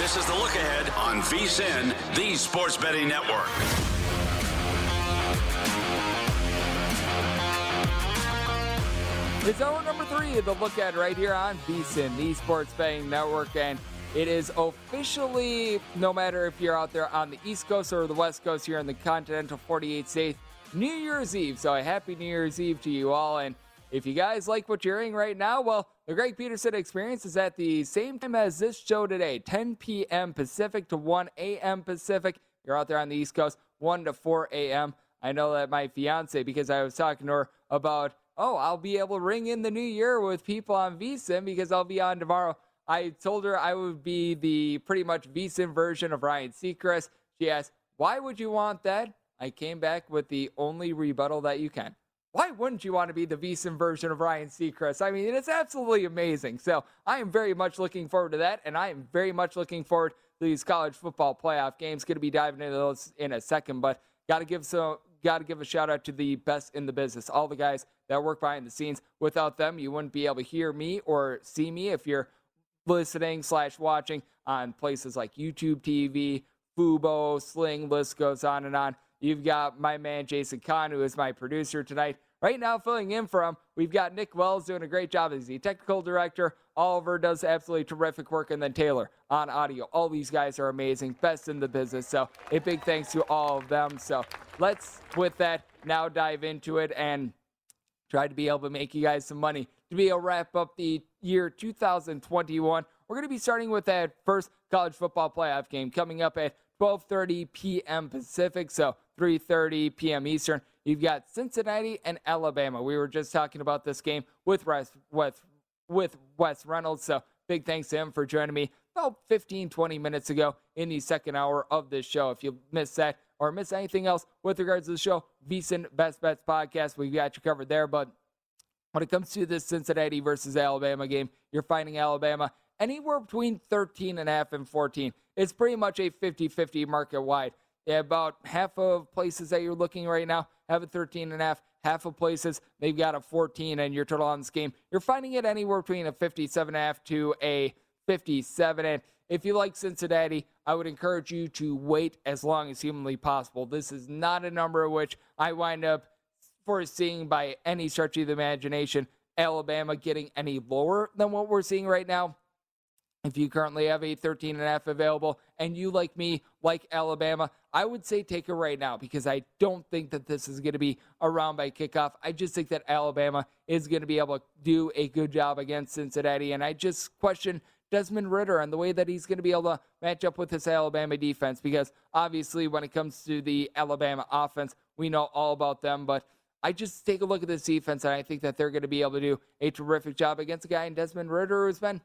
This is the look ahead on VSIN, the sports betting network. It's hour number three of the look ahead right here on VSIN, the Sports Betting Network, and it is officially, no matter if you're out there on the East Coast or the West Coast here in the continental 48 states, New Year's Eve. So a happy New Year's Eve to you all. And if you guys like what you're hearing right now, well, the Greg Peterson experience is at the same time as this show today, 10 p.m. Pacific to 1 a.m. Pacific. You're out there on the East Coast, 1 to 4 a.m. I know that my fiance, because I was talking to her about oh, I'll be able to ring in the new year with people on VSIN because I'll be on tomorrow. I told her I would be the pretty much VSIN version of Ryan Seacrest. She asked, why would you want that? I came back with the only rebuttal that you can. Why wouldn't you want to be the VSIN version of Ryan Seacrest? I mean, it's absolutely amazing. So I am very much looking forward to that, and I am very much looking forward to these college football playoff games. Going to be diving into those in a second, but got to give some got to give a shout out to the best in the business, all the guys that work behind the scenes. Without them, you wouldn't be able to hear me or see me if you're listening slash watching on places like YouTube TV, Fubo, Sling, list goes on and on. You've got my man Jason Kahn, who is my producer tonight. Right now, filling in for him, we've got Nick Wells doing a great job as the technical director. Oliver does absolutely terrific work, and then Taylor on audio. All these guys are amazing, best in the business. So, a big thanks to all of them. So, let's, with that, now dive into it and try to be able to make you guys some money to be able to wrap up the year 2021. We're going to be starting with that first college football playoff game coming up at 12:30 p.m. Pacific, so 3:30 p.m. Eastern. You've got Cincinnati and Alabama. We were just talking about this game with Wes, with, with Wes Reynolds. So big thanks to him for joining me about 15, 20 minutes ago in the second hour of this show. If you missed that or miss anything else with regards to the show, VSIN Best Bets podcast, we got you covered there. But when it comes to this Cincinnati versus Alabama game, you're finding Alabama anywhere between 13 and a half and 14. It's pretty much a 50-50 market wide. About half of places that you're looking right now have a 13 and a half. Half of places they've got a 14, and your total on this game you're finding it anywhere between a 57 and a half to a 57. And if you like Cincinnati, I would encourage you to wait as long as humanly possible. This is not a number which I wind up foreseeing by any stretch of the imagination Alabama getting any lower than what we're seeing right now. If you currently have a 13 and a half available and you like me like Alabama, I would say take it right now because I don't think that this is going to be around by kickoff. I just think that Alabama is going to be able to do a good job against Cincinnati and I just question Desmond Ridder and the way that he's going to be able to match up with this Alabama defense because obviously when it comes to the Alabama offense, we know all about them, but I just take a look at this defense and I think that they're going to be able to do a terrific job against a guy in Desmond Ridder who's been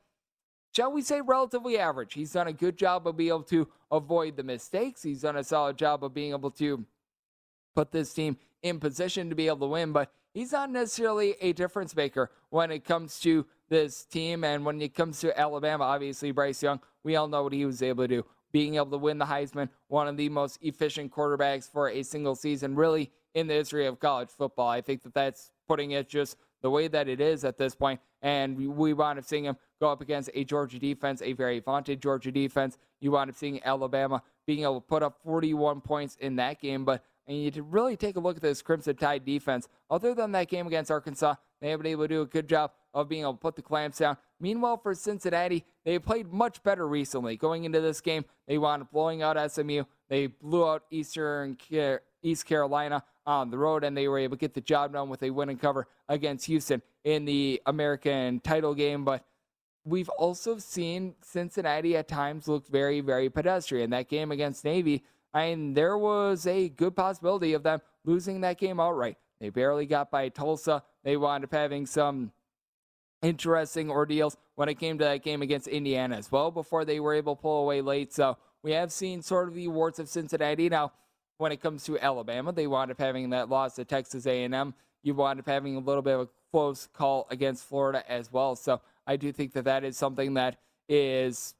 shall we say, relatively average. He's done a good job of being able to avoid the mistakes. He's done a solid job of being able to put this team in position to be able to win, but he's not necessarily a difference maker when it comes to this team. And when it comes to Alabama, obviously, Bryce Young, we all know what he was able to do. Being able to win the Heisman, one of the most efficient quarterbacks for a single season, really in the history of college football. I think that that's putting it just the way that it is at this point. And we wound up seeing him go up against a Georgia defense, a very vaunted Georgia defense. You wound up seeing Alabama being able to put up 41 points in that game. But and you to really take a look at this Crimson Tide defense. Other than that game against Arkansas, they have been able to do a good job of being able to put the clamps down. Meanwhile, for Cincinnati, they played much better recently. Going into this game, they wound up blowing out SMU. They blew out Eastern East Carolina on the road, and they were able to get the job done with a win and cover against Houston in the American title game. But we've also seen Cincinnati at times look very, very pedestrian. That game against Navy, I mean, there was a good possibility of them losing that game outright. They barely got by Tulsa. They wound up having some interesting ordeals when it came to that game against Indiana as well before they were able to pull away late. So we have seen sort of the warts of Cincinnati. Now, when it comes to Alabama, they wound up having that loss to Texas A&M. You wound up having a little bit of a close call against Florida as well. So I do think that that is something that is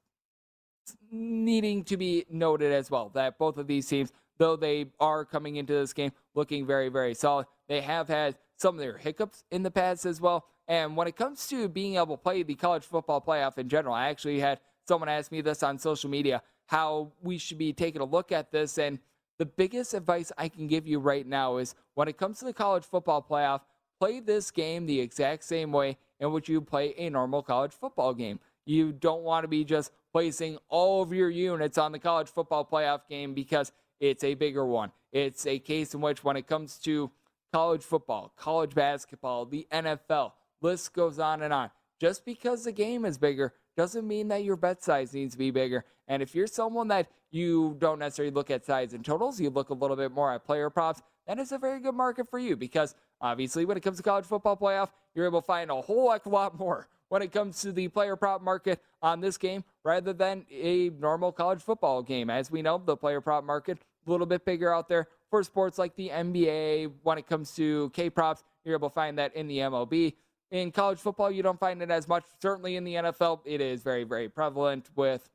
needing to be noted as well. That both of these teams, though they are coming into this game looking very, very solid, they have had some of their hiccups in the past as well. And when it comes to being able to play the college football playoff in general, I actually had someone ask me this on social media how we should be taking a look at this. And the biggest advice I can give you right now is when it comes to the college football playoff, play this game the exact same way in which you play a normal college football game. You don't want to be just placing all of your units on the college football playoff game because it's a bigger one. It's a case in which, when it comes to college football, college basketball, the NFL, list goes on and on. Just because the game is bigger doesn't mean that your bet size needs to be bigger. And if you're someone that you don't necessarily look at size and totals, you look a little bit more at player props, that is a very good market for you because obviously when it comes to college football playoff, you're able to find a whole heck of a lot more when it comes to the player prop market on this game rather than a normal college football game. As we know, the player prop market a little bit bigger out there for sports like the NBA. When it comes to K props, you're able to find that in the MLB. In college football, you don't find it as much. Certainly in the NFL, it is very, very prevalent with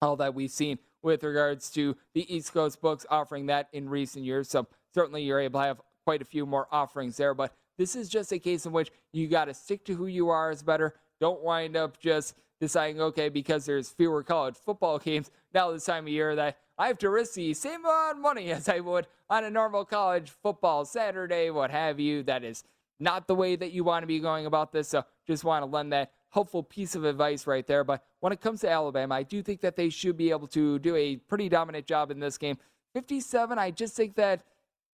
all that we've seen with regards to the East Coast books offering that in recent years. So certainly you're able to have quite a few more offerings there. But this is just a case in which you got to stick to who you are as better. Don't wind up just deciding, okay, because there's fewer college football games now this time of year that I have to risk the same amount of money as I would on a normal college football Saturday, what have you. That is not the way that you want to be going about this. So just want to lend that helpful piece of advice right there. But when it comes to Alabama, I do think that they should be able to do a pretty dominant job in this game. 57, I just think that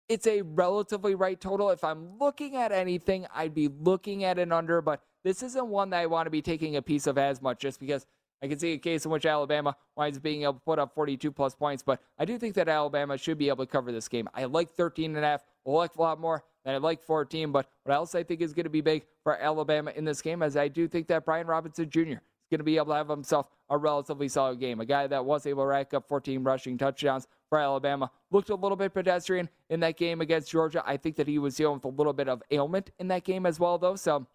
it's a relatively right total. If I'm looking at anything, I'd be looking at an under, but this isn't one that I want to be taking a piece of as much just because I can see a case in which Alabama winds up being able to put up 42 plus points, but I do think that Alabama should be able to cover this game. I like 13 and a half, a like a lot more than I like 14, but what else I think is going to be big for Alabama in this game is I do think that Brian Robinson Jr. is going to be able to have himself a relatively solid game. A guy that was able to rack up 14 rushing touchdowns for Alabama. Looked a little bit pedestrian in that game against Georgia. I think that he was dealing with a little bit of ailment in that game as well, though. So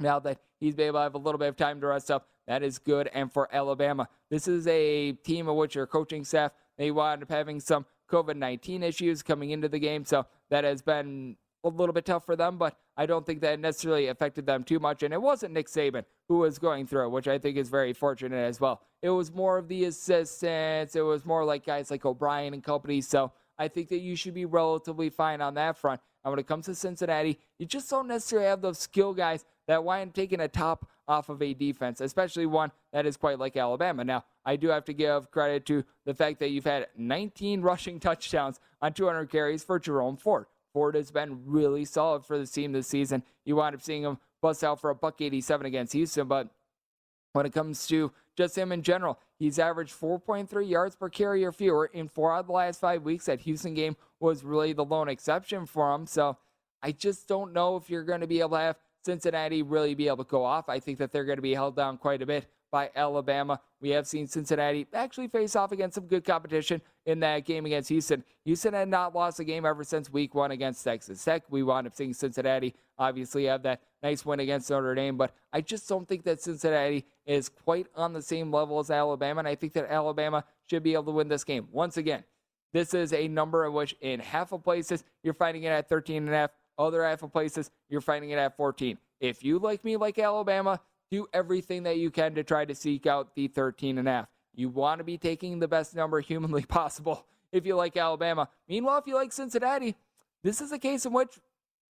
now that he's been able to have a little bit of time to rest up, that is good. And for Alabama, this is a team of which your coaching staff they wound up having some COVID 19 issues coming into the game. So that has been a little bit tough for them, but I don't think that necessarily affected them too much. And it wasn't Nick Saban who was going through which I think is very fortunate as well. It was more of the assistants, it was more like guys like O'Brien and company. So I think that you should be relatively fine on that front. And when it comes to Cincinnati, you just don't necessarily have those skill guys that wind up taking a top off of a defense, especially one that is quite like Alabama. Now, I do have to give credit to the fact that you've had 19 rushing touchdowns on 200 carries for Jerome Ford. Ford has been really solid for the team this season. You wind up seeing him bust out for a buck 87 against Houston, but when it comes to just him in general, he's averaged 4.3 yards per carry or fewer in four out of the last five weeks. That Houston game was really the lone exception for him. So I just don't know if you're going to be able to have Cincinnati really be able to go off. I think that they're going to be held down quite a bit by Alabama. We have seen Cincinnati actually face off against some good competition in that game against Houston. Houston had not lost a game ever since week one against Texas Tech. We wound up seeing Cincinnati obviously have that nice win against Notre Dame, but I just don't think that Cincinnati is quite on the same level as Alabama, and I think that Alabama should be able to win this game. Once again, this is a number in which in half of places you're finding it at 13 and a half, other half of places you're finding it at 14. If you like me like Alabama, do everything that you can to try to seek out the 13 and a half. You want to be taking the best number humanly possible if you like Alabama. Meanwhile, if you like Cincinnati, this is a case in which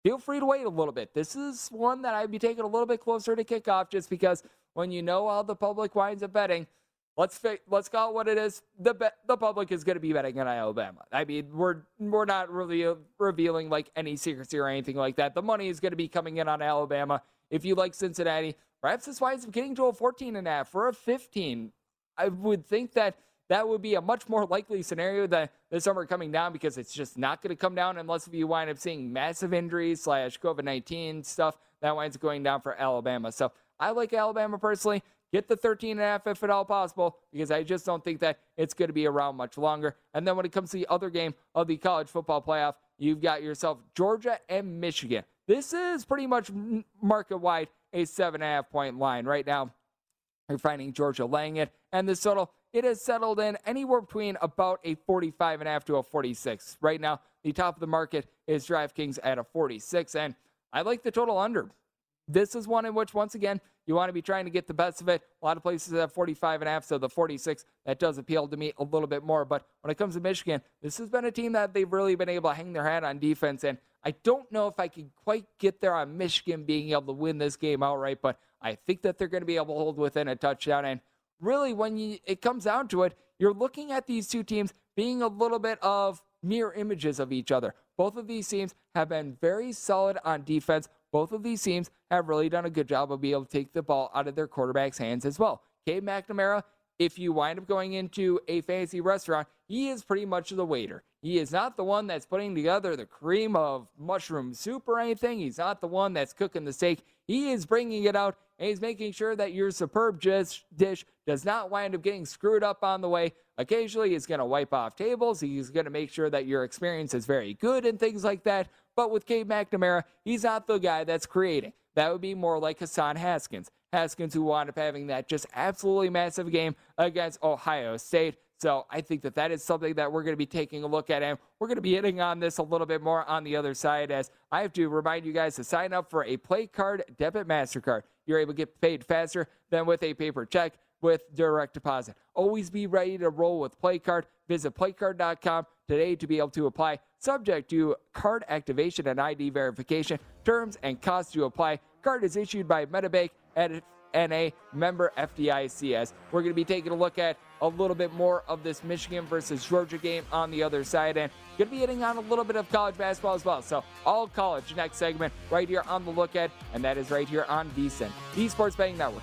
feel free to wait a little bit. This is one that I'd be taking a little bit closer to kickoff just because when you know how the public winds up betting, let's fi- let's call it what it is. The be- the public is going to be betting on Alabama. I mean, we're we're not really uh, revealing like any secrecy or anything like that. The money is going to be coming in on Alabama. If you like Cincinnati, perhaps this winds up getting to a 14 and a half or a 15. I would think that that would be a much more likely scenario than the summer coming down because it's just not going to come down unless you wind up seeing massive injuries slash COVID 19 stuff that winds up going down for Alabama. So I like Alabama personally. Get the 13 and a half if at all possible because I just don't think that it's going to be around much longer. And then when it comes to the other game of the college football playoff, you've got yourself Georgia and Michigan. This is pretty much market wide a seven and a half point line right now. You're finding Georgia laying it, and the total it has settled in anywhere between about a 45 and a half to a 46. Right now, the top of the market is DraftKings at a 46, and I like the total under. This is one in which, once again, you want to be trying to get the best of it. A lot of places have 45 and a half, so the 46, that does appeal to me a little bit more. But when it comes to Michigan, this has been a team that they've really been able to hang their hat on defense. And I don't know if I can quite get there on Michigan being able to win this game outright, but I think that they're going to be able to hold within a touchdown. And really, when you, it comes down to it, you're looking at these two teams being a little bit of mirror images of each other. Both of these teams have been very solid on defense. Both of these teams have really done a good job of being able to take the ball out of their quarterback's hands as well. Cade McNamara, if you wind up going into a fancy restaurant, he is pretty much the waiter. He is not the one that's putting together the cream of mushroom soup or anything. He's not the one that's cooking the steak. He is bringing it out and he's making sure that your superb dish does not wind up getting screwed up on the way. Occasionally, he's going to wipe off tables. He's going to make sure that your experience is very good and things like that. But with Cade McNamara, he's not the guy that's creating. That would be more like Hassan Haskins. Haskins, who wound up having that just absolutely massive game against Ohio State. So I think that that is something that we're going to be taking a look at, and we're going to be hitting on this a little bit more on the other side. As I have to remind you guys to sign up for a Play Card Debit Mastercard. You're able to get paid faster than with a paper check with direct deposit. Always be ready to roll with PlayCard. Visit playcard.com today to be able to apply. Subject to card activation and ID verification. Terms and costs to apply. Card is issued by MetaBank and NA member FDICS. We're going to be taking a look ahead a little bit more of this Michigan versus Georgia game on the other side and going to be hitting on a little bit of college basketball as well. So, all college next segment right here on the look at, and that is right here on VSIN, the Sports Betting Network.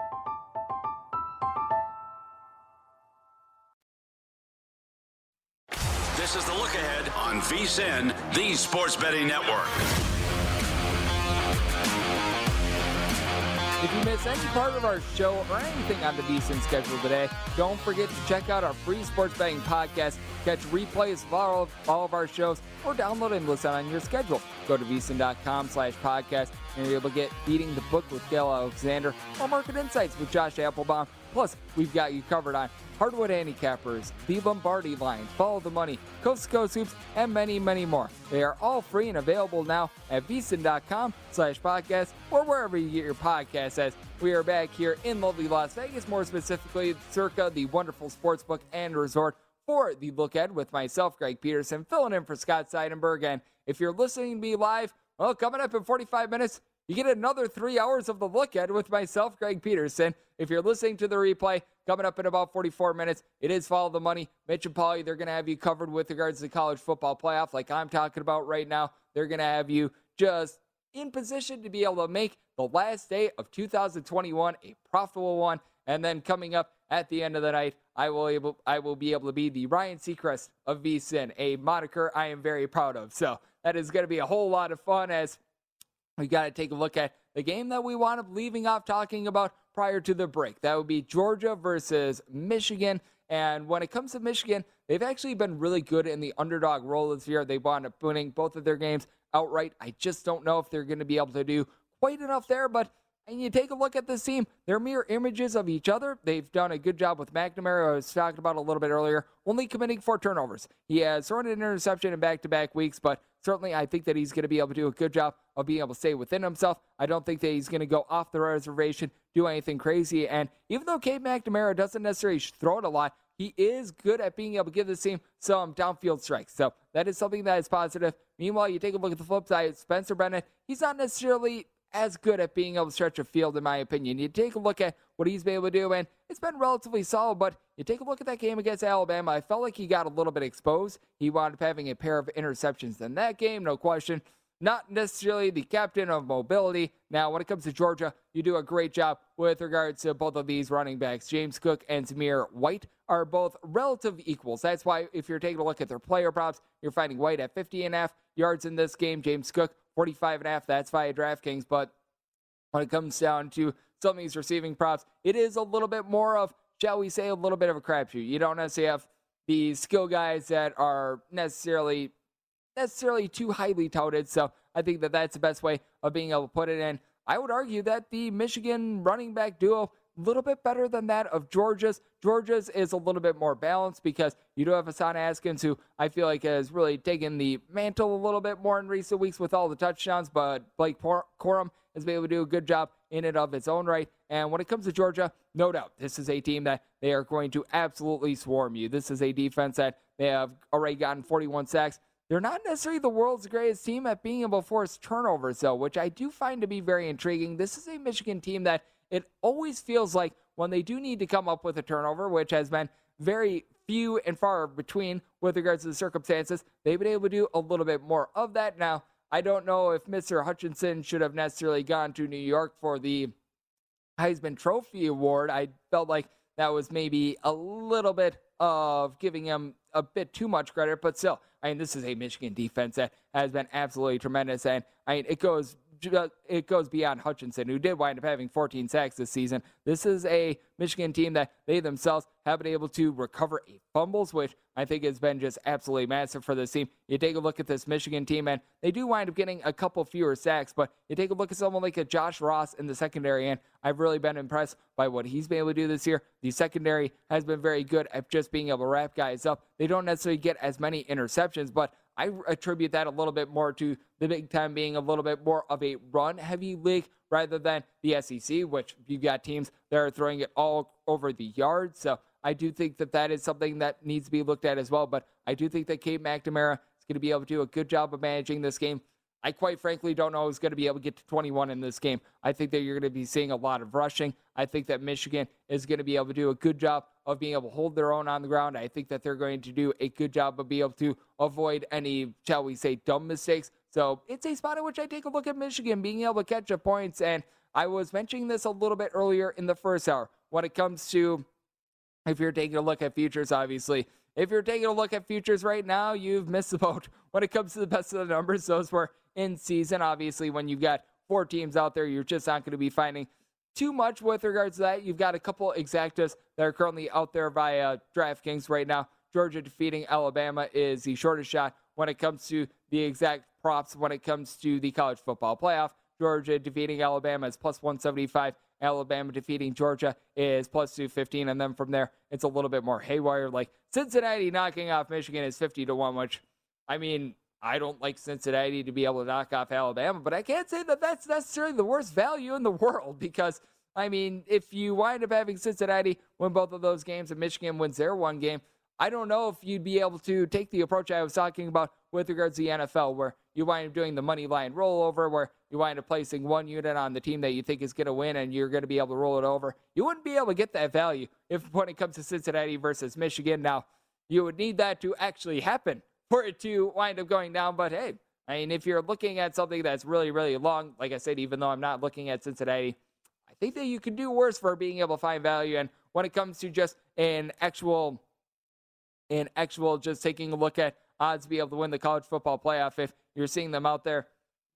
VSIN, the Sports Betting Network. If you miss any part of our show or anything on the VSIN schedule today, don't forget to check out our free sports betting podcast, catch replays of all of, all of our shows, or download and listen on your schedule. Go to VSIN.com slash podcast and you'll be able to get Beating the Book with Gill Alexander or Market Insights with Josh Appelbaum. Plus, we've got you covered on Hardwood Handicappers, The Lombardi Line, Follow the Money, Coast to Coast Hoops, and many, many more. They are all free and available now at VSIN.com slash podcast or wherever you get your podcasts as we are back here in lovely Las Vegas, more specifically circa the wonderful sportsbook and resort for the look ahead with myself, Greg Peterson, filling in for Scott Seidenberg. And if you're listening to me live, well, coming up in 45 minutes, you get another three hours of the look ahead with myself, Greg Peterson. If you're listening to the replay, coming up in about 44 minutes, it is Follow the Money. Mitch and Paulie, they're going to have you covered with regards to the college football playoff, like I'm talking about right now. They're going to have you just in position to be able to make the last day of 2021 a profitable one. And then coming up at the end of the night, I will able I will be able to be the Ryan Seacrest of VSIN, a moniker I am very proud of. So that is going to be a whole lot of fun as we got to take a look at the game that we wound up leaving off talking about prior to the break. That would be Georgia versus Michigan. And when it comes to Michigan, they've actually been really good in the underdog role this year. They wound up winning both of their games outright. I just don't know if they're going to be able to do quite enough there, but and you take a look at this team, they're mere images of each other. They've done a good job with McNamara, I was talking about a little bit earlier, only committing four turnovers. He has thrown an interception in back to back weeks, but certainly I think that he's going to be able to do a good job of being able to stay within himself. I don't think that he's going to go off the reservation, do anything crazy. And even though Cade McNamara doesn't necessarily throw it a lot, he is good at being able to give this team some downfield strikes. So that is something that is positive. Meanwhile, you take a look at the flip side, Spencer Bennett, he's not necessarily as good at being able to stretch a field, in my opinion. You take a look at what he's been able to do, and it's been relatively solid, but you take a look at that game against Alabama, I felt like he got a little bit exposed. He wound up having a pair of interceptions in that game, no question. Not necessarily the captain of mobility. Now, when it comes to Georgia, you do a great job with regards to both of these running backs. James Cook and Zamir White are both relative equals. That's why if you're taking a look at their player props, you're finding White at 50 and a half yards in this game. James Cook 45 and a half. That's via DraftKings. But when it comes down to some of these receiving props, it is a little bit more of, shall we say, a little bit of a crapshoot. You don't necessarily have the skill guys that are necessarily necessarily too highly touted. So I think that that's the best way of being able to put it in. I would argue that the Michigan running back duo a little bit better than that of Georgia's. Georgia's is a little bit more balanced because you do have Hassan Haskins, who I feel like has really taken the mantle a little bit more in recent weeks with all the touchdowns, but Blake Corum has been able to do a good job in and of its own right. And when it comes to Georgia, no doubt, this is a team that they are going to absolutely swarm you. This is a defense that they have already gotten 41 sacks. They're not necessarily the world's greatest team at being able to force turnovers, though, which I do find to be very intriguing. This is a Michigan team that it always feels like when they do need to come up with a turnover, which has been very few and far between with regards to the circumstances, they've been able to do a little bit more of that. Now, I don't know if Mr. Hutchinson should have necessarily gone to New York for the Heisman Trophy Award. I felt like that was maybe a little bit of giving him a bit too much credit, but still, I mean, this is a Michigan defense that has been absolutely tremendous, and I mean, it goes Uh, it goes beyond Hutchinson, who did wind up having 14 sacks this season. This is a Michigan team that they themselves have been able to recover eight fumbles, which I think has been just absolutely massive for this team. You take a look at this Michigan team, and they do wind up getting a couple fewer sacks, but you take a look at someone like a Josh Ross in the secondary, and I've really been impressed by what he's been able to do this year. The secondary has been very good at just being able to wrap guys up. They don't necessarily get as many interceptions, but I attribute that a little bit more to the Big Ten being a little bit more of a run heavy league rather than the SEC, which you've got teams that are throwing it all over the yard. So I do think that that is something that needs to be looked at as well. But I do think that Cade McNamara is going to be able to do a good job of managing this game. I quite frankly don't know who's going to be able to get to 21 in this game. I think that you're going to be seeing a lot of rushing. I think that Michigan is going to be able to do a good job of being able to hold their own on the ground. I think that they're going to do a good job of being able to avoid any, shall we say, dumb mistakes. So it's a spot in which I take a look at Michigan being able to catch up points. And I was mentioning this a little bit earlier in the first hour when it comes to if you're taking a look at futures, obviously. If you're taking a look at futures right now, you've missed the boat when it comes to the best of the numbers. Those were in season. Obviously, when you've got four teams out there, you're just not going to be finding too much with regards to that. You've got a couple exactas that are currently out there via DraftKings right now. Georgia defeating Alabama is the shortest shot when it comes to the exact props when it comes to the college football playoff. Georgia defeating Alabama is plus 175. Alabama defeating Georgia is plus 215. And then from there, it's a little bit more haywire. Like Cincinnati knocking off Michigan is 50 to 1, which, I mean, I don't like Cincinnati to be able to knock off Alabama, but I can't say that that's necessarily the worst value in the world because, I mean, if you wind up having Cincinnati win both of those games and Michigan wins their one game, I don't know if you'd be able to take the approach I was talking about with regards to the NFL, where you wind up doing the money line rollover where you wind up placing one unit on the team that you think is going to win and you're going to be able to roll it over. You wouldn't be able to get that value if when it comes to Cincinnati versus Michigan. Now, you would need that to actually happen for it to wind up going down. But hey, I mean, if you're looking at something that's really, really long, like I said, even though I'm not looking at Cincinnati, I think that you can do worse for being able to find value. And when it comes to just an actual, an actual, just taking a look at odds to be able to win the college football playoff, if you're seeing them out there,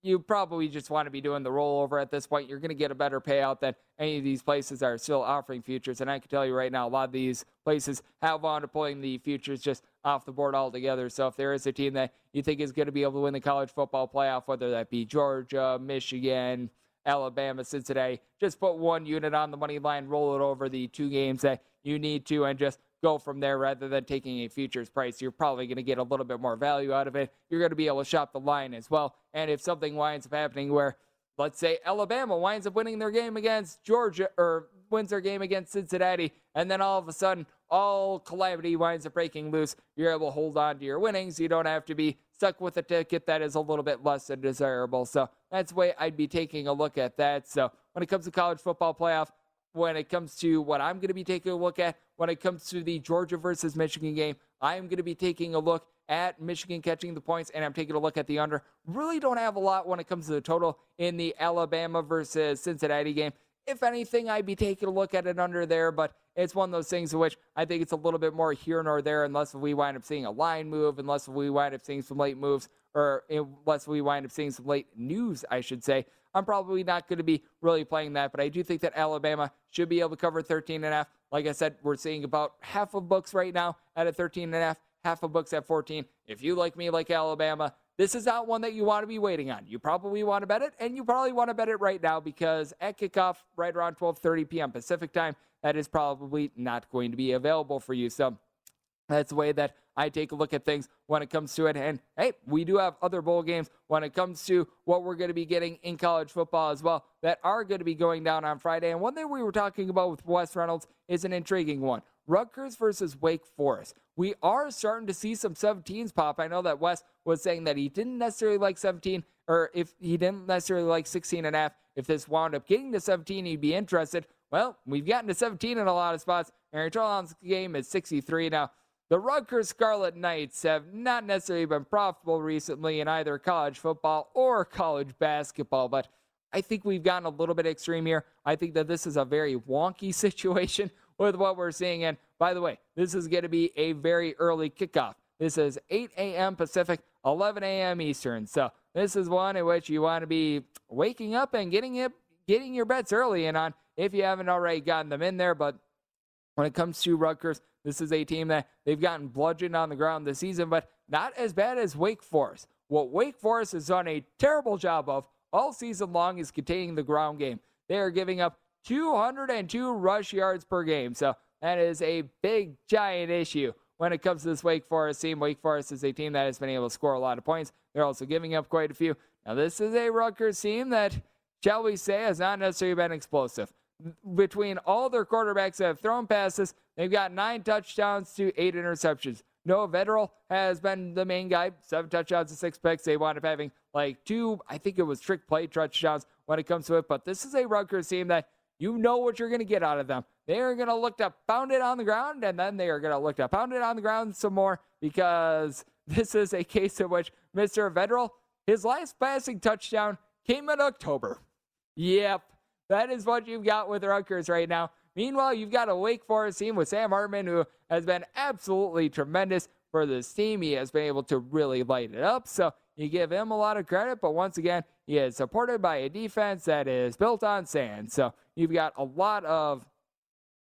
you probably just want to be doing the rollover at this point. You're going to get a better payout than any of these places are still offering futures. And I can tell you right now, a lot of these places have wound up pulling the futures just off the board altogether. So if there is a team that you think is going to be able to win the college football playoff, whether that be Georgia, Michigan, Alabama, Cincinnati, just put one unit on the money line, roll it over the two games that you need to, and just go from there rather than taking a futures price. You're probably going to get a little bit more value out of it. You're going to be able to shop the line as well. And if something winds up happening where, let's say, Alabama winds up winning their game against Georgia or wins their game against Cincinnati, and then all of a sudden, all calamity winds up breaking loose, you're able to hold on to your winnings. You don't have to be stuck with a ticket that is a little bit less than desirable. So that's the way I'd be taking a look at that. So when it comes to college football playoff, when it comes to what I'm going to be taking a look at, when it comes to the Georgia versus Michigan game, I am going to be taking a look at Michigan catching the points, and I'm taking a look at the under. Really don't have a lot when it comes to the total in the Alabama versus Cincinnati game. If anything, I'd be taking a look at it under there, but it's one of those things in which I think it's a little bit more here nor there unless we wind up seeing a line move, unless we wind up seeing some late moves, or unless we wind up seeing some late news, I should say. I'm probably not going to be really playing that, but I do think that Alabama should be able to cover 13 and a half. Like I said, we're seeing about half of books right now at a 13 and a half, half of books at 14. If you like me, like Alabama, this is not one that you want to be waiting on. You probably want to bet it, and you probably want to bet it right now because at kickoff, right around 12:30 p.m. Pacific time, that is probably not going to be available for you. So that's the way that I take a look at things when it comes to it. And hey, we do have other bowl games when it comes to what we're going to be getting in college football as well that are going to be going down on Friday. And one thing we were talking about with Wes Reynolds is an intriguing one. Rutgers versus Wake Forest. We are starting to see some 17s pop. I know that Wes was saying that he didn't necessarily like 17, or if he didn't necessarily like 16 and a half. If this wound up getting to 17, he'd be interested. Well, we've gotten to 17 in a lot of spots. Aaron Trellon's game is 63 now. The Rutgers Scarlet Knights have not necessarily been profitable recently in either college football or college basketball, but I think we've gotten a little bit extreme here. I think that this is a very wonky situation with what we're seeing. And by the way, this is going to be a very early kickoff. This is 8 a.m. Pacific, 11 a.m. Eastern. So this is one in which you want to be waking up and getting it, getting your bets early in on if you haven't already gotten them in there. But when it comes to Rutgers, this is a team that they've gotten bludgeoned on the ground this season, but not as bad as Wake Forest. What Wake Forest has done a terrible job of all season long is containing the ground game. They are giving up 202 rush yards per game. So that is a big, giant issue when it comes to this Wake Forest team. Wake Forest is a team that has been able to score a lot of points. They're also giving up quite a few. Now, this is a Rutgers team that, shall we say, has not necessarily been explosive between all their quarterbacks that have thrown passes, they've got nine touchdowns to eight interceptions. Noah Vedral has been the main guy, seven touchdowns and six picks. They wound up having like two, I think it was trick play touchdowns when it comes to it. But this is a Rutgers team that you know what you're going to get out of them. They are going to look to pound it on the ground, and then they are going to look to pound it on the ground some more because this is a case in which Mr. Vedral, his last passing touchdown came in October. Yep, that is what you've got with Rutgers right now. Meanwhile, you've got a Wake Forest team with Sam Hartman, who has been absolutely tremendous for this team. He has been able to really light it up. So you give him a lot of credit, but once again, he is supported by a defense that is built on sand. So you've got a lot of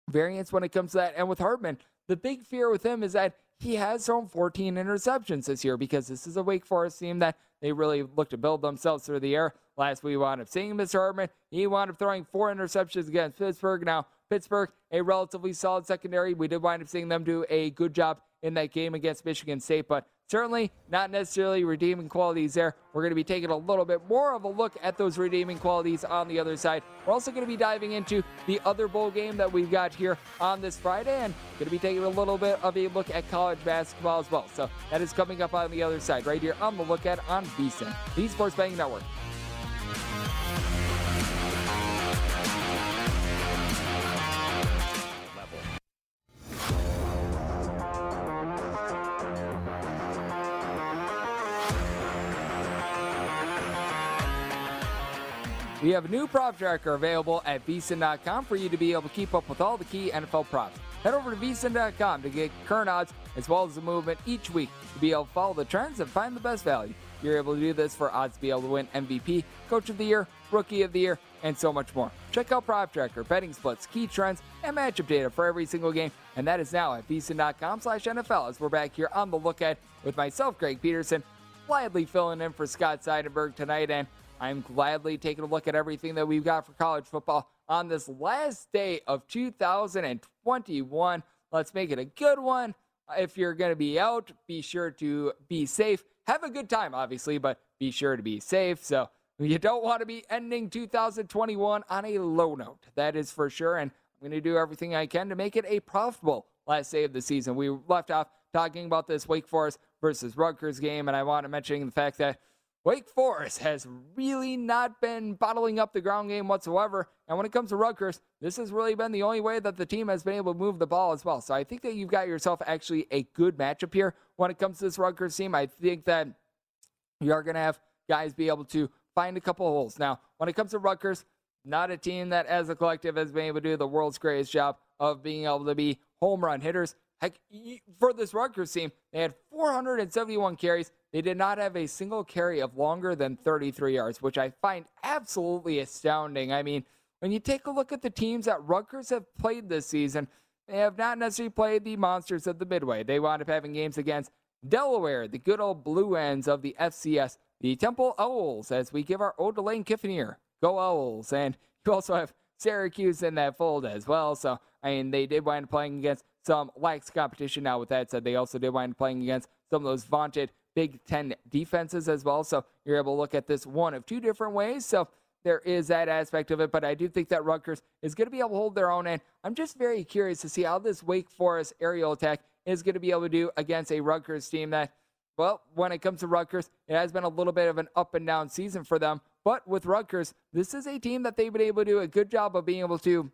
variance when it comes to that. And with Hartman, the big fear with him is that he has thrown 14 interceptions this year because this is a Wake Forest team that they really look to build themselves through the air. Last week we wound up seeing Mr. Hartman. He wound up throwing four interceptions against Pittsburgh. Now, Pittsburgh, a relatively solid secondary. We did wind up seeing them do a good job in that game against Michigan State, but certainly not necessarily redeeming qualities there. We're going to be taking a little bit more of a look ahead those redeeming qualities on the other side. We're also going to be diving into the other bowl game that we've got here on this Friday and going to be taking a little bit of a look at college basketball as well. So that is coming up on the other side right here on the look at on VSIN, the Sports Betting Network. We have a new prop tracker available at vsin.com for you to be able to keep up with all the key NFL props. Head over to vsin.com to get current odds as well as the movement each week to be able to follow the trends and find the best value. You're able to do this for odds to be able to win MVP, Coach of the Year, Rookie of the Year, and so much more. Check out Prop Tracker, betting splits, key trends, and matchup data for every single game, and that is now at vsin.com slash NFL as we're back here on the lookout with myself, Greg Peterson, gladly filling in for Scott Seidenberg tonight, and I'm gladly taking a look at everything that we've got for college football on this last day of 2021. Let's make it a good one. If you're going to be out, be sure to be safe. Have a good time, obviously, but be sure to be safe. So you don't want to be ending 2021 on a low note. That is for sure. And I'm going to do everything I can to make it a profitable last day of the season. We left off talking about this Wake Forest versus Rutgers game, and I want to mention the fact that Wake Forest has really not been bottling up the ground game whatsoever. And when it comes to Rutgers, this has really been the only way that the team has been able to move the ball as well. So I think that you've got yourself actually a good matchup here when it comes to this Rutgers team. I think that you are going to have guys be able to find a couple holes. Now, when it comes to Rutgers, not a team that as a collective has been able to do the world's greatest job of being able to be home run hitters. Heck, for this Rutgers team, they had 471 carries. They did not have a single carry of longer than 33 yards, which I find absolutely astounding. I mean, when you take a look at the teams that Rutgers have played this season, they have not necessarily played the monsters of the Midway. They wound up having games against Delaware, the good old Blue Hens of the FCS, the Temple Owls, as we give our ode to Lane Kiffin here. Go Owls. And you also have Syracuse in that fold as well. So, Mean, they did wind up playing against some lax competition. Now, with that said, they also did wind up playing against some of those vaunted Big Ten defenses as well. So you're able to look at this one of two different ways. So there is that aspect of it, but I do think that Rutgers is going to be able to hold their own. And I'm just very curious to see how this Wake Forest aerial attack is going to be able to do against a Rutgers team that, well, when it comes to Rutgers, it has been a little bit of an up and down season for them. But with Rutgers, this is a team that they've been able to do a good job of being able to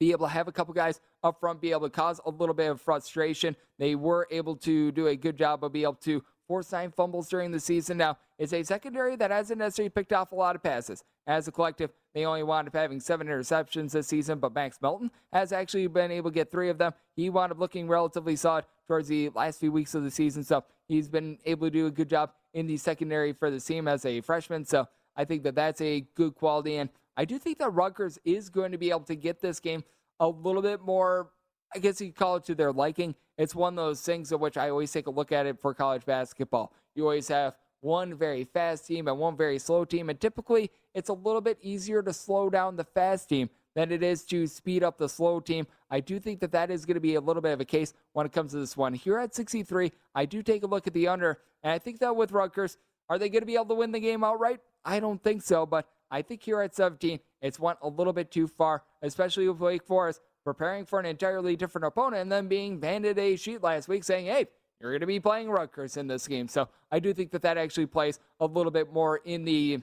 be able to have a couple guys up front be able to cause a little bit of frustration. They were able to do a good job of being able to force nine fumbles during the season. Now, it's a secondary that hasn't necessarily picked off a lot of passes. As a collective, they only wound up having seven interceptions this season, but Max Melton has actually been able to get three of them. He wound up looking relatively solid towards the last few weeks of the season, so he's been able to do a good job in the secondary for the team as a freshman. So I think that that's a good quality, and I do think that Rutgers is going to be able to get this game a little bit more, I guess you call it to their liking. It's one of those things of which I always take a look at it for college basketball. You always have one very fast team and one very slow team, and typically it's a little bit easier to slow down the fast team than it is to speed up the slow team. I do think that that is going to be a little bit of a case when it comes to this one. Here at 63, I do take a look at the under, and I think that with Rutgers, are they going to be able to win the game outright? I don't think so, but I think here at 17, it's went a little bit too far, especially with Wake Forest preparing for an entirely different opponent and then being handed a sheet last week saying, hey, you're going to be playing Rutgers in this game. So I do think that that actually plays a little bit more in the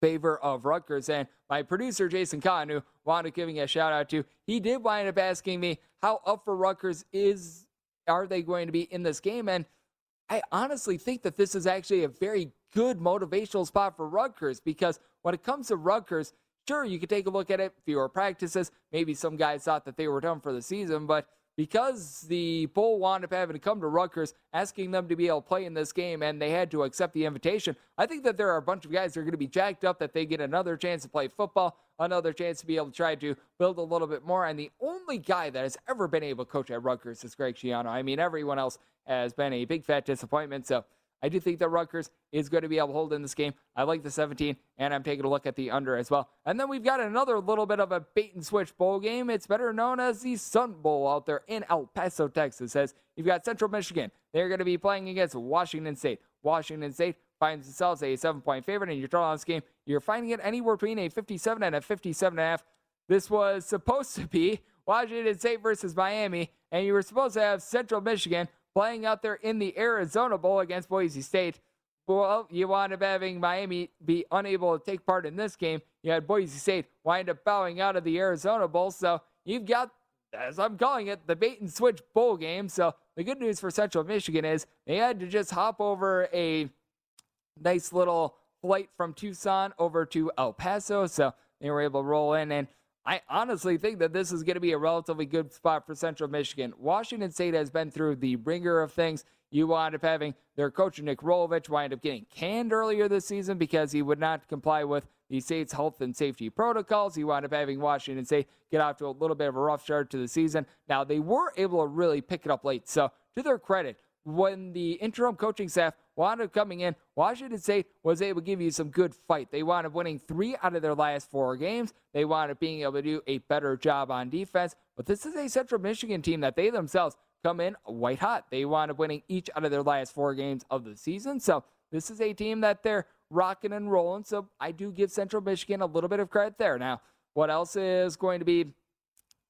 favor of Rutgers. And my producer, Jason Kahn, who wound up giving a shout out to, he did wind up asking me how up for Rutgers is are they going to be in this game? And I honestly think that this is actually a very good motivational spot for Rutgers because when it comes to Rutgers, sure, you could take a look at it, fewer practices. Maybe some guys thought that they were done for the season, but because the bowl wound up having to come to Rutgers, asking them to be able to play in this game, and they had to accept the invitation, I think that there are a bunch of guys that are going to be jacked up that they get another chance to play football, another chance to be able to try to build a little bit more. And the only guy that has ever been able to coach at Rutgers is Greg Schiano. I mean, everyone else has been a big fat disappointment. So I do think that Rutgers is going to be able to hold in this game. I like the 17, and I'm taking a look at the under as well. And then we've got another little bit of a bait and switch bowl game. It's better known as the Sun Bowl out there in El Paso, Texas. As you've got Central Michigan, they're going to be playing against Washington State. Washington State finds themselves a seven point favorite, and your total on this game, you're finding it anywhere between a 57 and a 57 and a half. This was supposed to be Washington State versus Miami, and you were supposed to have Central Michigan playing out there in the Arizona Bowl against Boise State. Well, you wound up having Miami be unable to take part in this game. You had Boise State wind up bowing out of the Arizona Bowl. So you've got, as I'm calling it, the bait and switch bowl game. So the good news for Central Michigan is they had to just hop over a nice little flight from Tucson over to El Paso. So they were able to roll in. And I honestly think that this is going to be a relatively good spot for Central Michigan. Washington State has been through the ringer of things. You wind up having their coach, Nick Rolovich, wind up getting canned earlier this season because he would not comply with the state's health and safety protocols. He wound up having Washington State get off to a little bit of a rough start to the season. Now, they were able to really pick it up late. So, to their credit, when the interim coaching staff wound up coming in, Washington State was able to give you some good fight. They wound up winning three out of their last four games. They wound up being able to do a better job on defense. But this is a Central Michigan team that they themselves come in white hot. They wound up winning each out of their last four games of the season. So this is a team that they're rocking and rolling. So I do give Central Michigan a little bit of credit there. Now, what else is going to be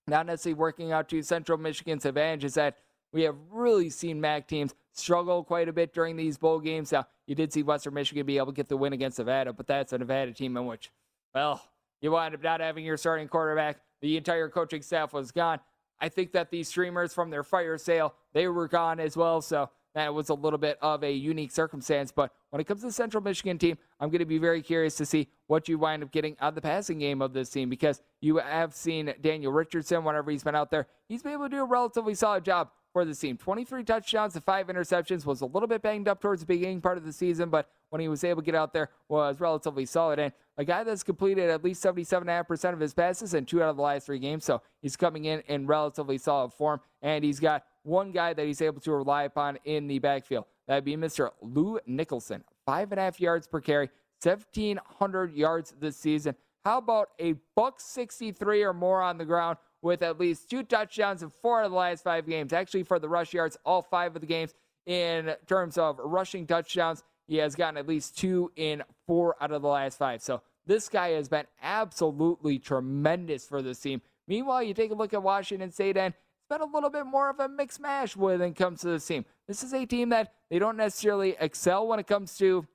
not necessarily working out to Central Michigan's advantage is that we have really seen MAC teams struggle quite a bit during these bowl games. Now, you did see Western Michigan be able to get the win against Nevada, but that's a Nevada team in which, well, you wind up not having your starting quarterback. The entire coaching staff was gone. I think that these streamers from their fire sale, they were gone as well. So that was a little bit of a unique circumstance. But when it comes to the Central Michigan team, I'm going to be very curious to see what you wind up getting of the passing game of this team because you have seen Daniel Richardson whenever he's been out there. He's been able to do a relatively solid job for the team. 23 touchdowns and five interceptions was a little bit banged up towards the beginning part of the season, but when he was able to get out there was relatively solid. And a guy that's completed at least 77.5% of his passes in two out of the last three games. So he's coming in in relatively solid form. And he's got one guy that he's able to rely upon in the backfield. That'd be Mr. Lou Nicholson. Five and a half yards per carry, 1,700 yards this season. How about a buck 63 or more on the ground with at least two touchdowns in four of the last five games. Actually, for the rush yards, all five of the games in terms of rushing touchdowns, he has gotten at least two in four out of the last five. So this guy has been absolutely tremendous for this team. Meanwhile, you take a look at Washington State and it's been a little bit more of a mixed mash when it comes to this team. This is a team that they don't necessarily excel when it comes to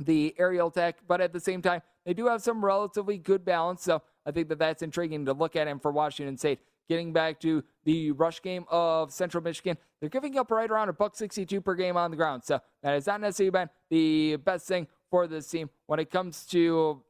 the aerial tech, but at the same time, they do have some relatively good balance. So I think that that's intriguing to look at him for Washington State. Getting back to the rush game of Central Michigan, they're giving up right around a buck 62 per game on the ground. So that has not necessarily been the best thing for this team when it comes to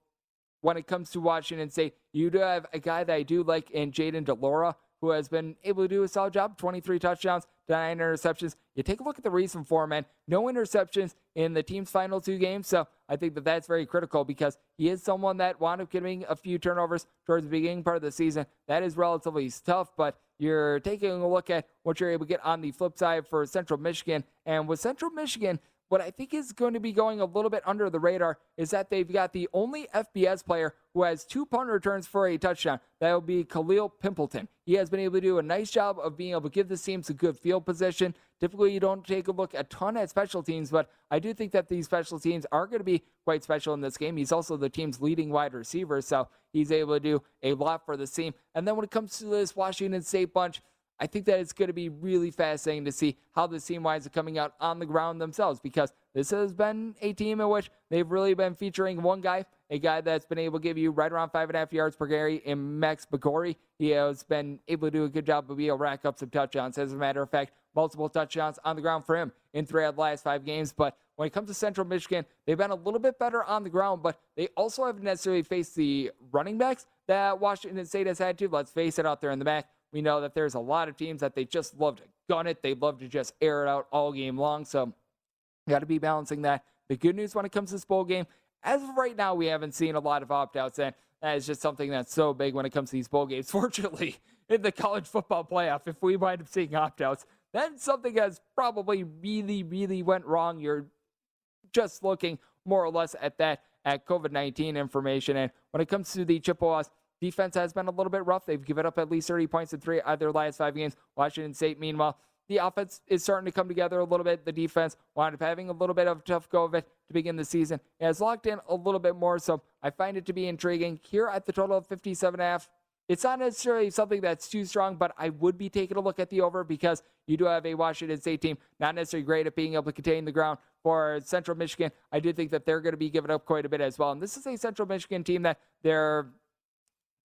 when it comes to Washington State. You do have a guy that I do like in Jayden de Laura, who has been able to do a solid job, 23 touchdowns, nine interceptions. You take a look at the reason for him, man. No interceptions in the team's final two games. So I think that that's very critical because he is someone that wound up getting a few turnovers towards the beginning part of the season. That is relatively tough, but you're taking a look at what you're able to get on the flip side for Central Michigan. And with Central Michigan, what I think is going to be going a little bit under the radar is that they've got the only FBS player who has two punt returns for a touchdown. That will be Kalil Pimpleton. He has been able to do a nice job of being able to give the team some good field position. Typically, you don't take a look a ton at special teams, but I do think that these special teams are going to be quite special in this game. He's also the team's leading wide receiver, so he's able to do a lot for the team. And then when it comes to this Washington State bunch, I think that it's going to be really fascinating to see how this team winds up coming out on the ground themselves because this has been a team in which they've really been featuring one guy, a guy that's been able to give you right around five and a half yards per carry in Max Borghi. He has been able to do a good job of being able to rack up some touchdowns. As a matter of fact, multiple touchdowns on the ground for him in three out of the last five games. But when it comes to Central Michigan, they've been a little bit better on the ground, but they also haven't necessarily faced the running backs that Washington State has had to. Let's face it, out there in the back. We know that there's a lot of teams that they just love to gun it. They love to just air it out all game long. So got to be balancing that. The good news when it comes to this bowl game, as of right now, we haven't seen a lot of opt outs, and that is just something that's so big when it comes to these bowl games. Fortunately, in the college football playoff, if we wind up seeing opt outs, then something has probably really, really went wrong. You're just looking more or less at that at COVID 19 information. And when it comes to the Chippewas, defense has been a little bit rough. They've given up at least 30 points in three out of their last five games. Washington State, meanwhile, the offense is starting to come together a little bit. The defense wound up having a little bit of a tough go of it to begin the season. It has locked in a little bit more, so I find it to be intriguing. Here at the total of 57.5, it's not necessarily something that's too strong, but I would be taking a look at the over because you do have a Washington State team not necessarily great at being able to contain the ground. For Central Michigan, I do think that they're going to be giving up quite a bit as well. And this is a Central Michigan team that they're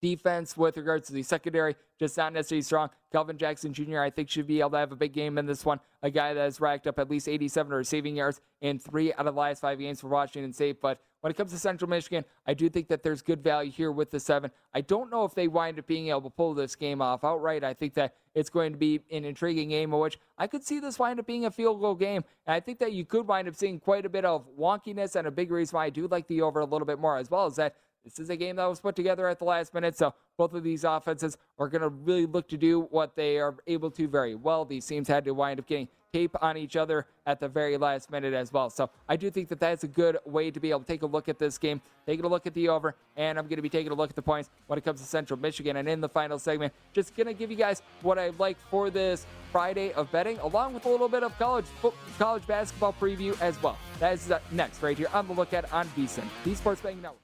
defense with regards to the secondary, just not necessarily strong. Calvin Jackson Jr., I think, should be able to have a big game in this one. A guy that has racked up at least 87 receiving yards in three out of the last five games for Washington State. But when it comes to Central Michigan, I do think that there's good value here with the seven. I don't know if they wind up being able to pull this game off outright. I think that it's going to be an intriguing game in which I could see this wind up being a field goal game. And I think that you could wind up seeing quite a bit of wonkiness and a big reason why I do like the over a little bit more, as well as that this is a game that was put together at the last minute, so both of these offenses are going to really look to do what they are able to very well. These teams had to wind up getting tape on each other at the very last minute as well. So I do think that that's a good way to be able to take a look at this game, taking a look at the over, and I'm going to be taking a look at the points when it comes to Central Michigan. And in the final segment, just going to give you guys what I like for this Friday of betting, along with a little bit of college college basketball preview as well. That is next right here on the look ahead on VSIN, the Sports Betting Network.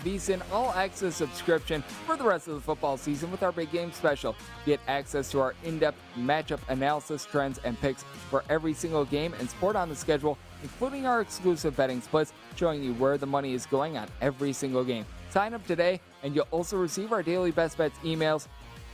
VSIN All Access subscription for the rest of the football season with our big game special. Get access to our in-depth matchup analysis, trends, and picks for every single game and sport on the schedule, including our exclusive betting splits showing you where the money is going on every single game. Sign up today and you'll also receive our daily best bets emails,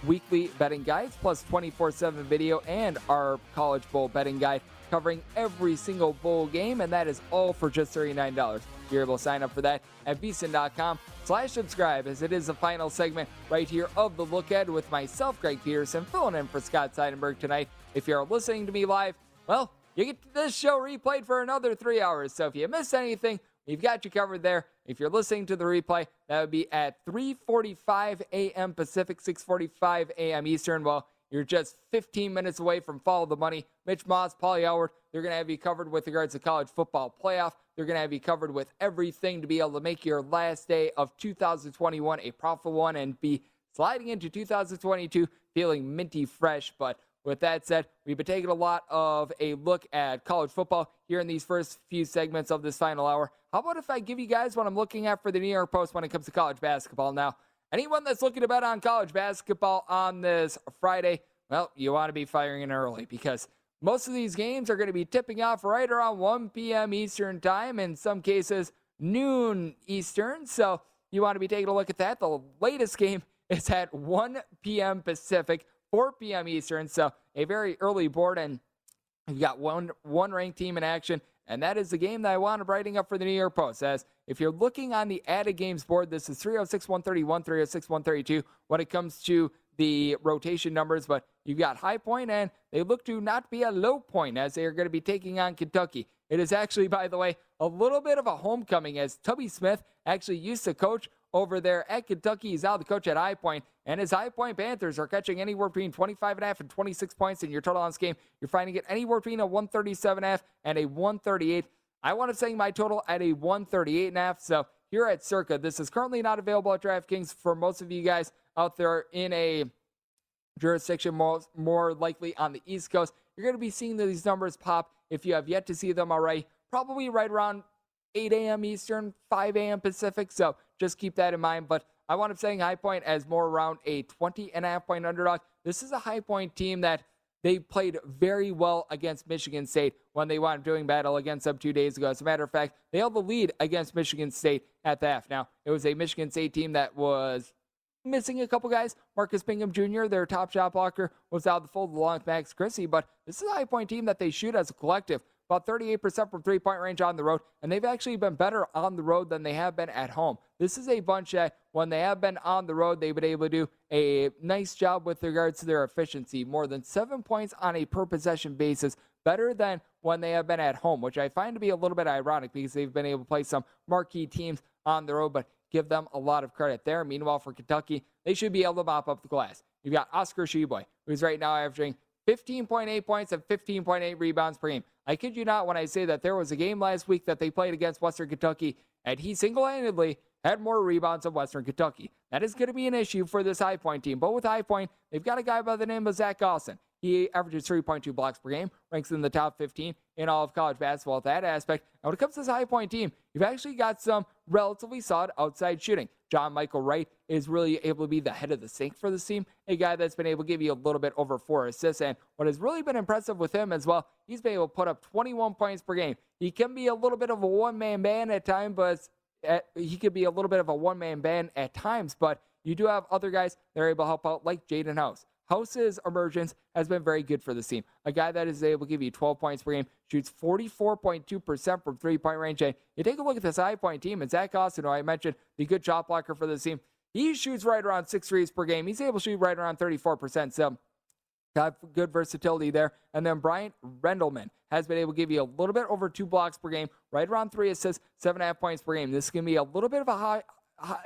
weekly betting guides, plus 24-7 video and our college bowl betting guide covering every single bowl game, and that is all for just $39. You're able to sign up for that at vsin.com slash subscribe as it is the final segment right here of the look ahead with myself, Greg Peterson, filling in for Scott Seidenberg tonight. If you're listening to me live, well, you get this show replayed for another three hours. So if you missed anything, we've got you covered there. If you're listening to the replay, that would be at 3:45 a.m. Pacific, 6:45 a.m. Eastern. Well, you're just 15 minutes away from Follow the Money. Mitch Moss, Pauly Howard, they're going to have you covered with regards to college football playoff. They're going to have you covered with everything to be able to make your last day of 2021 a profitable one and be sliding into 2022 feeling minty fresh. But with that said, we've been taking a lot of a look at college football here in these first few segments of this final hour. How about if I give you guys what I'm looking at for the New York Post when it comes to college basketball now? Anyone that's looking to bet on college basketball on this Friday, well, you want to be firing in early because most of these games are going to be tipping off right around 1 p.m. Eastern Time, in some cases, noon Eastern. So you want to be taking a look at that. The latest game is at 1 p.m. Pacific, 4 p.m. Eastern. So a very early board, and you've got one one ranked team in action and that is the game that I wound up writing up for the New York Post. As if you're looking on the added games board, this is 306 131, 306 132 when it comes to the rotation numbers, but you've got high point and they look to not be a low point as they are going to be taking on Kentucky. It is actually, by the way, a little bit of a homecoming as Tubby Smith actually used to coach over there at Kentucky. He's out the coach at High Point, and his High Point Panthers are catching anywhere between 25 and a half and 26 points in your total on this game. You're finding it anywhere between a 137 and a half and a 138. I want to saying my total at a 138 and a half. So here at Circa, this is currently not available at DraftKings for most of you guys out there in a jurisdiction more, more likely on the East Coast. You're going to be seeing these numbers pop if you have yet to see them already, probably right around 8 a.m. Eastern, 5 a.m. Pacific. So just keep that in mind. But I wound up saying High Point as more around a 20 and a half point underdog. This is a High Point team that they played very well against Michigan State when they wound up doing battle against them two days ago. As a matter of fact, they held the lead against Michigan State at the half. Now, it was a Michigan State team that was missing a couple guys. Marcus Bingham Jr., their top shot blocker, was out the fold along with Max Christie, but this is a high point team that they shoot as a collective. About 38% from three point range on the road, and they've actually been better on the road than they have been at home. This is a bunch that, when they have been on the road, they've been able to do a nice job with regards to their efficiency. More than seven points on a per possession basis, better than when they have been at home, which I find to be a little bit ironic because they've been able to play some marquee teams on the road. But give them a lot of credit there. Meanwhile, for Kentucky, they should be able to mop up the glass. You've got Oscar Tshiebwe, who's right now averaging 15.8 points and 15.8 rebounds per game. I kid you not when I say that there was a game last week that they played against Western Kentucky, and he single handedly had more rebounds than Western Kentucky. That is going to be an issue for this High Point team. But with High Point, they've got a guy by the name of Zach Austin. He averages 3.2 blocks per game, ranks in the top 15 in all of college basketball at that aspect. And when it comes to this high point team, you've actually got some relatively solid outside shooting. John Michael Wright is really able to be the head of the sink for this team, a guy that's been able to give you a little bit over four assists. And what has really been impressive with him as well, he's been able to put up 21 points per game. He can be a little bit of a one man band at times, but at, he could be a little bit of a one man band at times, but you do have other guys that are able to help out, like Jaden House. House's emergence has been very good for this team. A guy that is able to give you 12 points per game, shoots 44.2% from three point range. And you take a look at this high point team, and Zach Austin, who I mentioned, the good shot blocker for this team, he shoots right around six threes per game. He's able to shoot right around 34%. So, got good versatility there. And then Bryant Randleman has been able to give you a little bit over two blocks per game, right around three assists, seven and a half points per game. This is going to be a little bit of a high,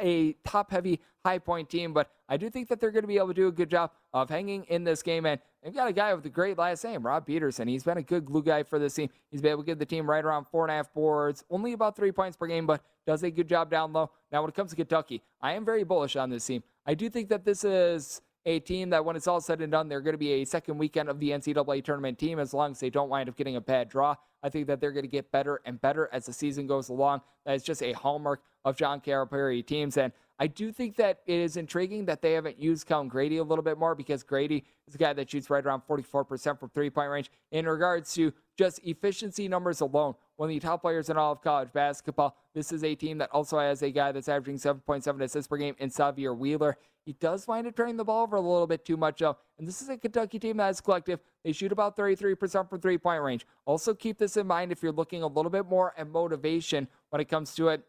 a top heavy high point team, but I do think that they're going to be able to do a good job of hanging in this game. And they've got a guy with a great last name, Rob Peterson. He's been a good glue guy for this team. He's been able to give the team right around four and a half boards, only about three points per game, but does a good job down low. Now, when it comes to Kentucky, I am very bullish on this team. I do think that this is a team that when it's all said and done, they're going to be a second weekend of the NCAA tournament team as long as they don't wind up getting a bad draw. I think that they're going to get better and better as the season goes along. That is just a hallmark of John Calipari teams. And I do think that it is intriguing that they haven't used Kellan Grady a little bit more because Grady is a guy that shoots right around 44% from three point range. In regards to just efficiency numbers alone, one of the top players in all of college basketball, this is a team that also has a guy that's averaging 7.7 assists per game in Sahvir Wheeler. He does wind up turning the ball over a little bit too much, though. And this is a Kentucky team that is collective. They shoot about 33% from three point range. Also, keep this in mind if you're looking a little bit more at motivation when it comes to it.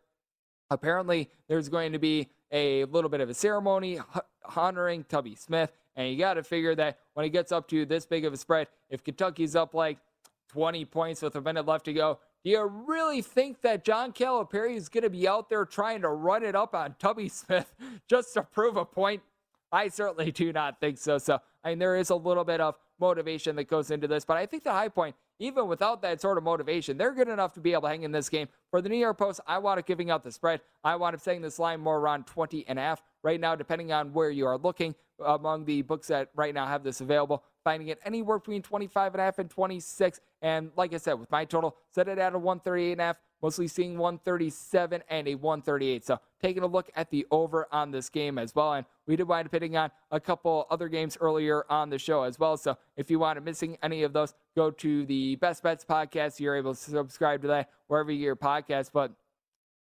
Apparently, there's going to be a little bit of a ceremony honoring Tubby Smith. And you got to figure that when he gets up to this big of a spread, if Kentucky's up like 20 points with a minute left to go, do you really think that John Calipari is going to be out there trying to run it up on Tubby Smith just to prove a point? I certainly do not think so. So, I mean, there is a little bit of motivation that goes into this, but I think the high point, even without that sort of motivation, they're good enough to be able to hang in this game. For the New York Post, I want it giving out the spread. I want it saying this line more around 20 and a half. Right now, depending on where you are looking, among the books that right now have this available, finding it anywhere between 25 and a half and 26. And like I said, with my total, set it at a 138 and a half mostly seeing 137 and a 138. So taking a look at the over on this game as well. And we did wind up hitting on a couple other games earlier on the show as well. So if you want to missing any of those, go to the Best Bets podcast. You're able to subscribe to that wherever your podcast. But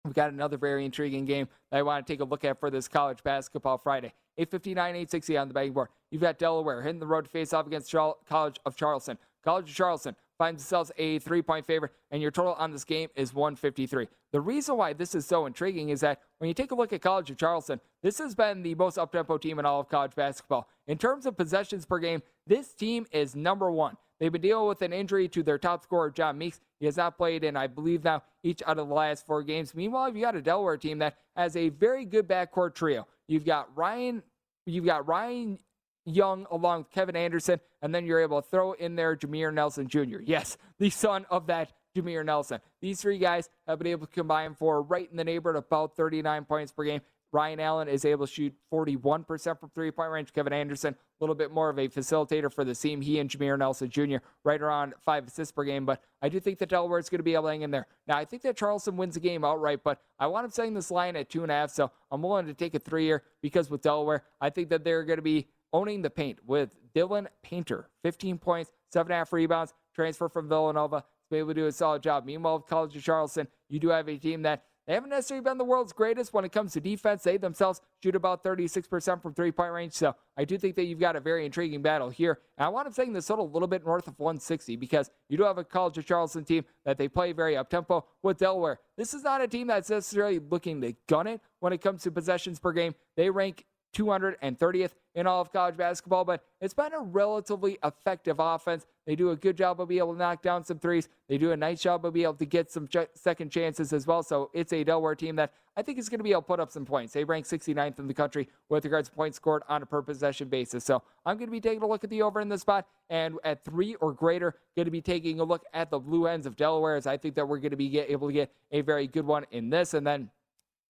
we've got another very intriguing game that I want to take a look at for this college basketball Friday. 859, 860 on the betting board. You've got Delaware hitting the road to face off against College of Charleston. College of Charleston finds themselves a three point favorite, and your total on this game is 153. The reason why this is so intriguing is that when you take a look at College of Charleston, this has been the most up tempo team in all of college basketball. In terms of possessions per game, this team is number one. They've been dealing with an injury to their top scorer, John Meeks. He has not played in, I believe, now each out of the last four games. Meanwhile, you've got a Delaware team that has a very good backcourt trio. You've got Ryan, you've got Ryan Young along with Kevin Anderson, and then you're able to throw in there Jameer Nelson Jr. Yes, the son of that Jameer Nelson. These three guys have been able to combine for right in the neighborhood about 39 points per game. Ryan Allen is able to shoot 41% from three point range. Kevin Anderson, a little bit more of a facilitator for the team. He and Jameer Nelson Jr. right around five assists per game. But I do think that Delaware is going to be able to hang in there. Now, I think that Charleston wins the game outright, but I want him setting this line at two and a half. So I'm willing to take a three here because with Delaware, I think that they're going to be owning the paint with Dylan Painter, 15 points, seven and a half rebounds, transfer from Villanova. Be able to do a solid job. Meanwhile, College of Charleston, you do have a team that they haven't necessarily been the world's greatest when it comes to defense. They themselves shoot about 36% from three point range. So I do think that you've got a very intriguing battle here. And I want to take this total a little bit north of 160 because you do have a College of Charleston team that they play very up tempo with Delaware. This is not a team that's necessarily looking to gun it when it comes to possessions per game. They rank 230th in all of college basketball, but it's been a relatively effective offense. They do a good job of being able to knock down some threes. They do a nice job of being able to get some ch- second chances as well. So it's a Delaware team that I think is going to be able to put up some points. They rank 69th in the country with regards to points scored on a per possession basis. So I'm going to be taking a look at the over in this spot, and at three or greater, going to be taking a look at the Blue Hens of Delaware, as I think that we're going to be get, able to get a very good one in this, and then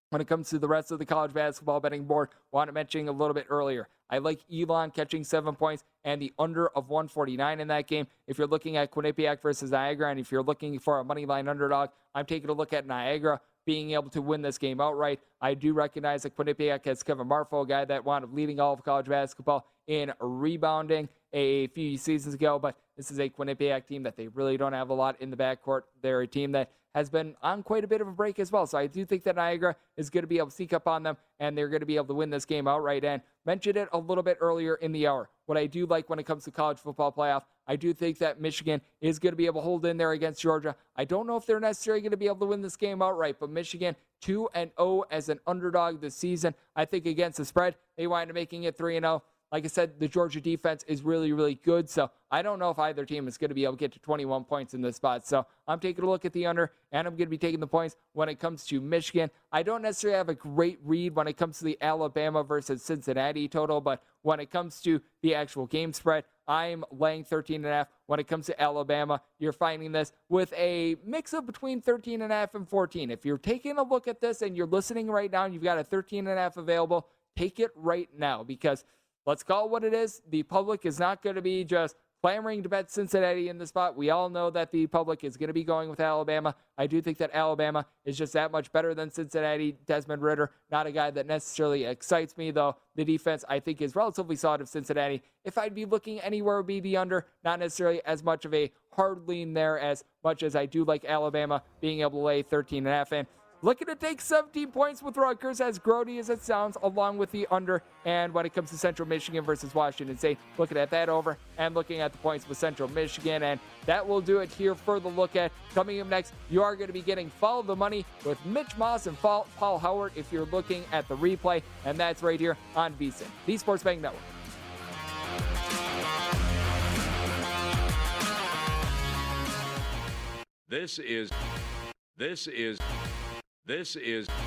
when it comes to the rest of the college basketball betting board, wanted mentioning a little bit earlier. I like Elon catching seven points and the under of 149 in that game. If you're looking at Quinnipiac versus Niagara, and if you're looking for a money line underdog, I'm taking a look at Niagara being able to win this game outright. I do recognize that Quinnipiac has Kevin Marfo, a guy that wound up leading all of college basketball in rebounding a few seasons ago, but this is a Quinnipiac team that they really don't have a lot in the backcourt. They're a team that has been on quite a bit of a break as well. So I do think that Niagara is going to be able to sneak up on them and they're going to be able to win this game outright. And mentioned it a little bit earlier in the hour. What I do like when it comes to college football playoff, I do think that Michigan is going to be able to hold in there against Georgia. I don't know if they're necessarily going to be able to win this game outright, but Michigan 2 and 0 as an underdog this season. I think against the spread, they wind up making it 3 and 0. Like I said, the Georgia defense is really, really good. So I don't know if either team is going to be able to get to 21 points in this spot. So I'm taking a look at the under, and I'm going to be taking the points when it comes to Michigan. I don't necessarily have a great read when it comes to the Alabama versus Cincinnati total, but when it comes to the actual game spread, I'm laying 13 and a half. When it comes to Alabama, you're finding this with a mix of between 13 and a half and 14. If you're taking a look at this and you're listening right now and you've got a 13 and a half available, take it right now because – let's call it what it is. The public is not going to be just clamoring to bet Cincinnati in the spot. We all know that the public is going to be going with Alabama. I do think that Alabama is just that much better than Cincinnati. Desmond Ridder, not a guy that necessarily excites me, though. The defense, I think, is relatively solid of Cincinnati. If I'd be looking anywhere, would be the under. Not necessarily as much of a hard lean there as much as I do like Alabama being able to lay 13 and a half in. Looking to take 17 points with Rutgers, as grody as it sounds, along with the under. And when it comes to Central Michigan versus Washington State, looking at that over and looking at the points with Central Michigan. And that will do it here for the look ahead. Coming up next, you are going to be getting Follow the Money with Mitch Moss and Paul Howard if you're looking at the replay. And that's right here on VSIN, the Sports Betting Network. This is. This is. This is.